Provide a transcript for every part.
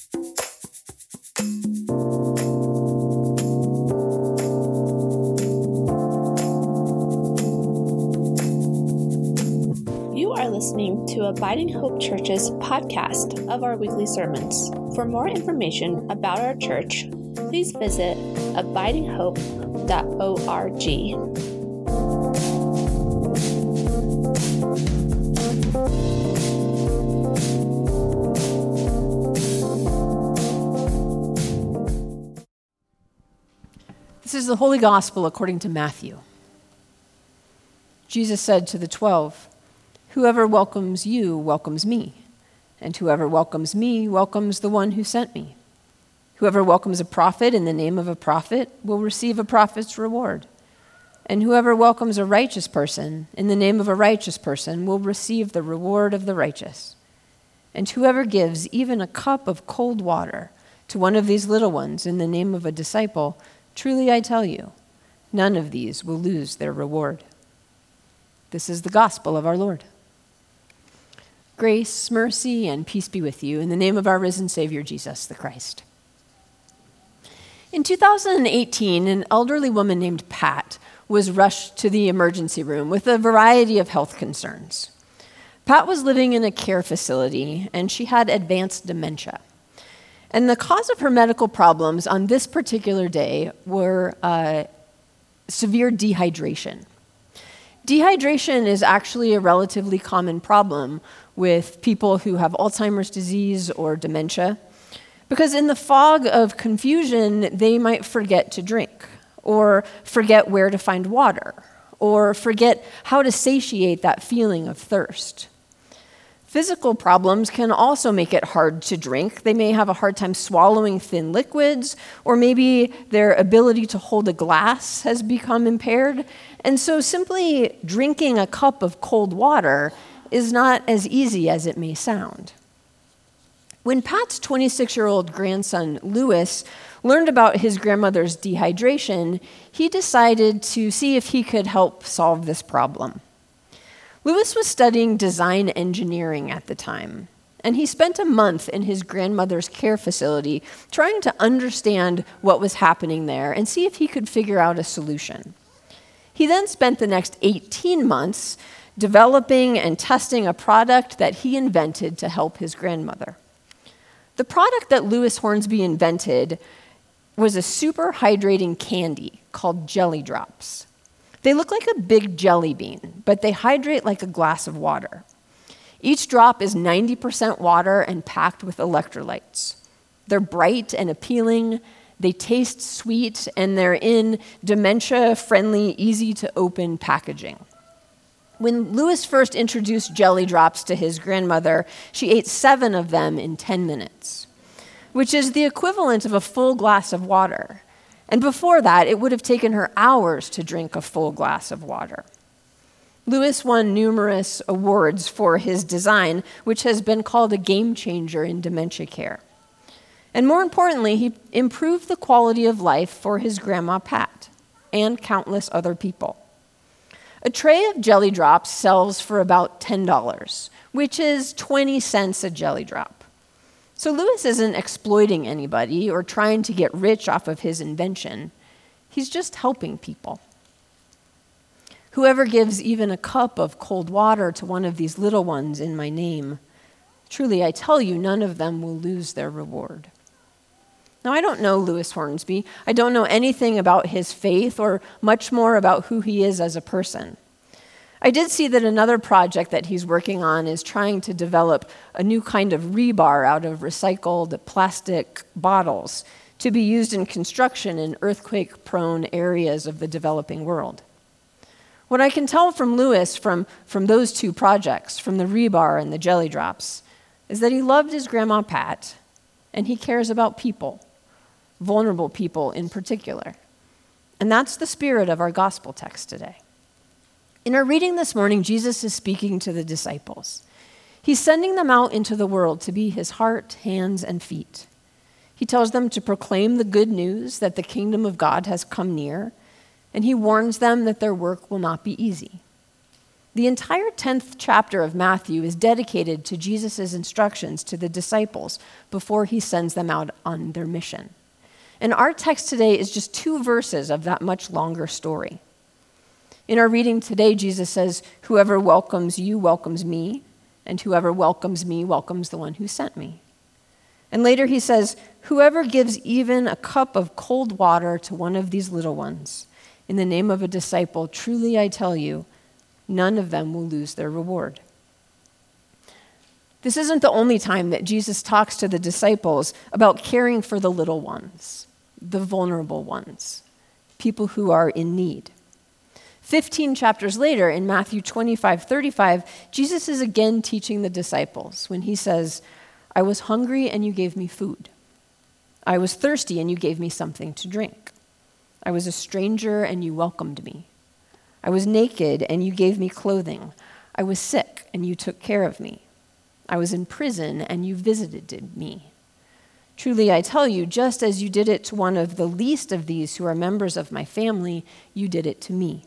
You are listening to Abiding Hope Church's podcast of our weekly sermons. For more information about our church, please visit abidinghope.org. is the Holy Gospel according to Matthew. Jesus said to the twelve, Whoever welcomes you welcomes me, and whoever welcomes me welcomes the one who sent me. Whoever welcomes a prophet in the name of a prophet will receive a prophet's reward. And whoever welcomes a righteous person in the name of a righteous person will receive the reward of the righteous. And whoever gives even a cup of cold water to one of these little ones in the name of a disciple, truly I tell you, none of these will lose their reward. This is the gospel of our Lord. Grace, mercy, and peace be with you in the name of our risen Savior, Jesus the Christ. In 2018, an elderly woman named Pat was rushed to the emergency room with a variety of health concerns. Pat was living in a care facility and she had advanced dementia. And the cause of her medical problems on this particular day were uh, severe dehydration. Dehydration is actually a relatively common problem with people who have Alzheimer's disease or dementia, because in the fog of confusion, they might forget to drink, or forget where to find water, or forget how to satiate that feeling of thirst. Physical problems can also make it hard to drink. They may have a hard time swallowing thin liquids, or maybe their ability to hold a glass has become impaired. And so simply drinking a cup of cold water is not as easy as it may sound. When Pat's 26 year old grandson, Lewis, learned about his grandmother's dehydration, he decided to see if he could help solve this problem. Lewis was studying design engineering at the time, and he spent a month in his grandmother's care facility trying to understand what was happening there and see if he could figure out a solution. He then spent the next 18 months developing and testing a product that he invented to help his grandmother. The product that Lewis Hornsby invented was a super hydrating candy called jelly drops. They look like a big jelly bean, but they hydrate like a glass of water. Each drop is 90% water and packed with electrolytes. They're bright and appealing, they taste sweet, and they're in dementia friendly, easy to open packaging. When Lewis first introduced jelly drops to his grandmother, she ate seven of them in 10 minutes, which is the equivalent of a full glass of water. And before that, it would have taken her hours to drink a full glass of water. Lewis won numerous awards for his design, which has been called a game changer in dementia care. And more importantly, he improved the quality of life for his grandma Pat and countless other people. A tray of jelly drops sells for about $10, which is 20 cents a jelly drop. So Lewis isn't exploiting anybody or trying to get rich off of his invention. He's just helping people. Whoever gives even a cup of cold water to one of these little ones in my name, truly I tell you, none of them will lose their reward. Now, I don't know Lewis Hornsby. I don't know anything about his faith or much more about who he is as a person. I did see that another project that he's working on is trying to develop a new kind of rebar out of recycled plastic bottles to be used in construction in earthquake prone areas of the developing world. What I can tell from Lewis from, from those two projects, from the rebar and the jelly drops, is that he loved his grandma Pat and he cares about people, vulnerable people in particular. And that's the spirit of our gospel text today. In our reading this morning, Jesus is speaking to the disciples. He's sending them out into the world to be his heart, hands, and feet. He tells them to proclaim the good news that the kingdom of God has come near, and he warns them that their work will not be easy. The entire 10th chapter of Matthew is dedicated to Jesus' instructions to the disciples before he sends them out on their mission. And our text today is just two verses of that much longer story. In our reading today, Jesus says, Whoever welcomes you welcomes me, and whoever welcomes me welcomes the one who sent me. And later he says, Whoever gives even a cup of cold water to one of these little ones, in the name of a disciple, truly I tell you, none of them will lose their reward. This isn't the only time that Jesus talks to the disciples about caring for the little ones, the vulnerable ones, people who are in need. 15 chapters later, in Matthew 25 35, Jesus is again teaching the disciples when he says, I was hungry and you gave me food. I was thirsty and you gave me something to drink. I was a stranger and you welcomed me. I was naked, and you gave me clothing. I was sick, and you took care of me. I was in prison, and you visited me. Truly, I tell you, just as you did it to one of the least of these who are members of my family, you did it to me.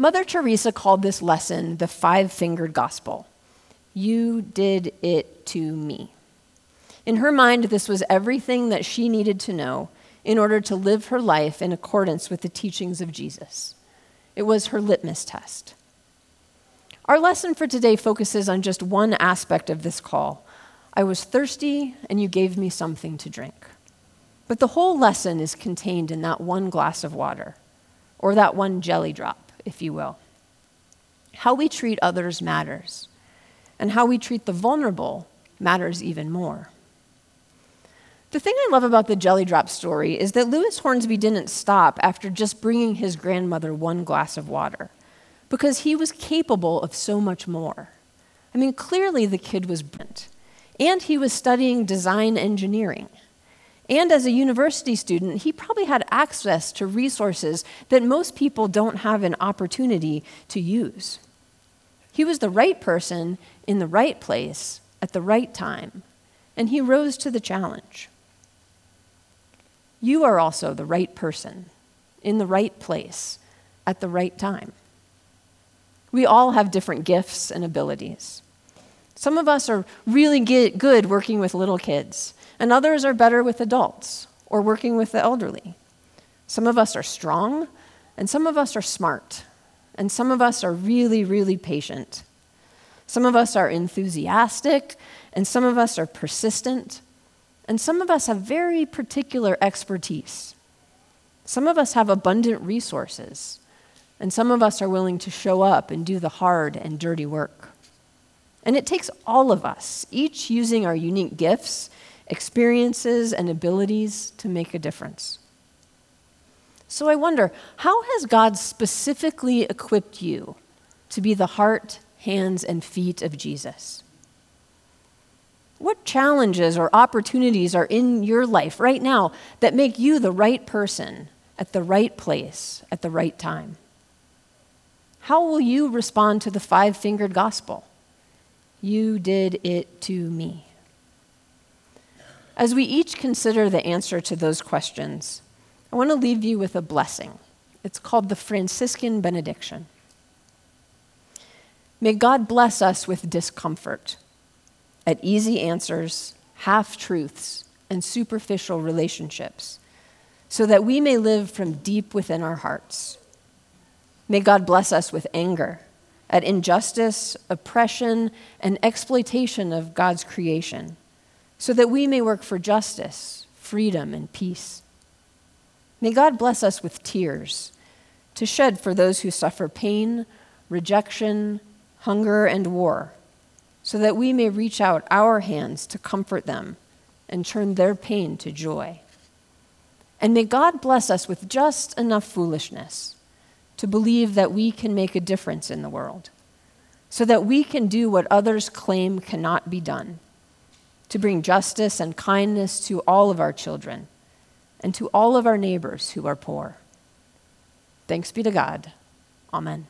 Mother Teresa called this lesson the five fingered gospel. You did it to me. In her mind, this was everything that she needed to know in order to live her life in accordance with the teachings of Jesus. It was her litmus test. Our lesson for today focuses on just one aspect of this call. I was thirsty, and you gave me something to drink. But the whole lesson is contained in that one glass of water, or that one jelly drop, if you will. How we treat others matters, and how we treat the vulnerable matters even more. The thing I love about the jelly drop story is that Lewis Hornsby didn't stop after just bringing his grandmother one glass of water, because he was capable of so much more. I mean, clearly the kid was brilliant, and he was studying design engineering. And as a university student, he probably had access to resources that most people don't have an opportunity to use. He was the right person in the right place at the right time, and he rose to the challenge you are also the right person in the right place at the right time. We all have different gifts and abilities. Some of us are really good working with little kids, and others are better with adults or working with the elderly. Some of us are strong, and some of us are smart, and some of us are really, really patient. Some of us are enthusiastic, and some of us are persistent, and some of us have very particular expertise. Some of us have abundant resources, and some of us are willing to show up and do the hard and dirty work. And it takes all of us, each using our unique gifts, experiences, and abilities to make a difference. So I wonder how has God specifically equipped you to be the heart, hands, and feet of Jesus? What challenges or opportunities are in your life right now that make you the right person at the right place at the right time? How will you respond to the five fingered gospel? You did it to me. As we each consider the answer to those questions, I want to leave you with a blessing. It's called the Franciscan benediction. May God bless us with discomfort at easy answers, half truths, and superficial relationships, so that we may live from deep within our hearts. May God bless us with anger at injustice, oppression, and exploitation of God's creation, so that we may work for justice, freedom, and peace. May God bless us with tears to shed for those who suffer pain, rejection, hunger, and war so that we may reach out our hands to comfort them and turn their pain to joy. And may God bless us with just enough foolishness to believe that we can make a difference in the world, so that we can do what others claim cannot be done to bring justice and kindness to all of our children and to all of our neighbors who are poor. Thanks be to God. Amen.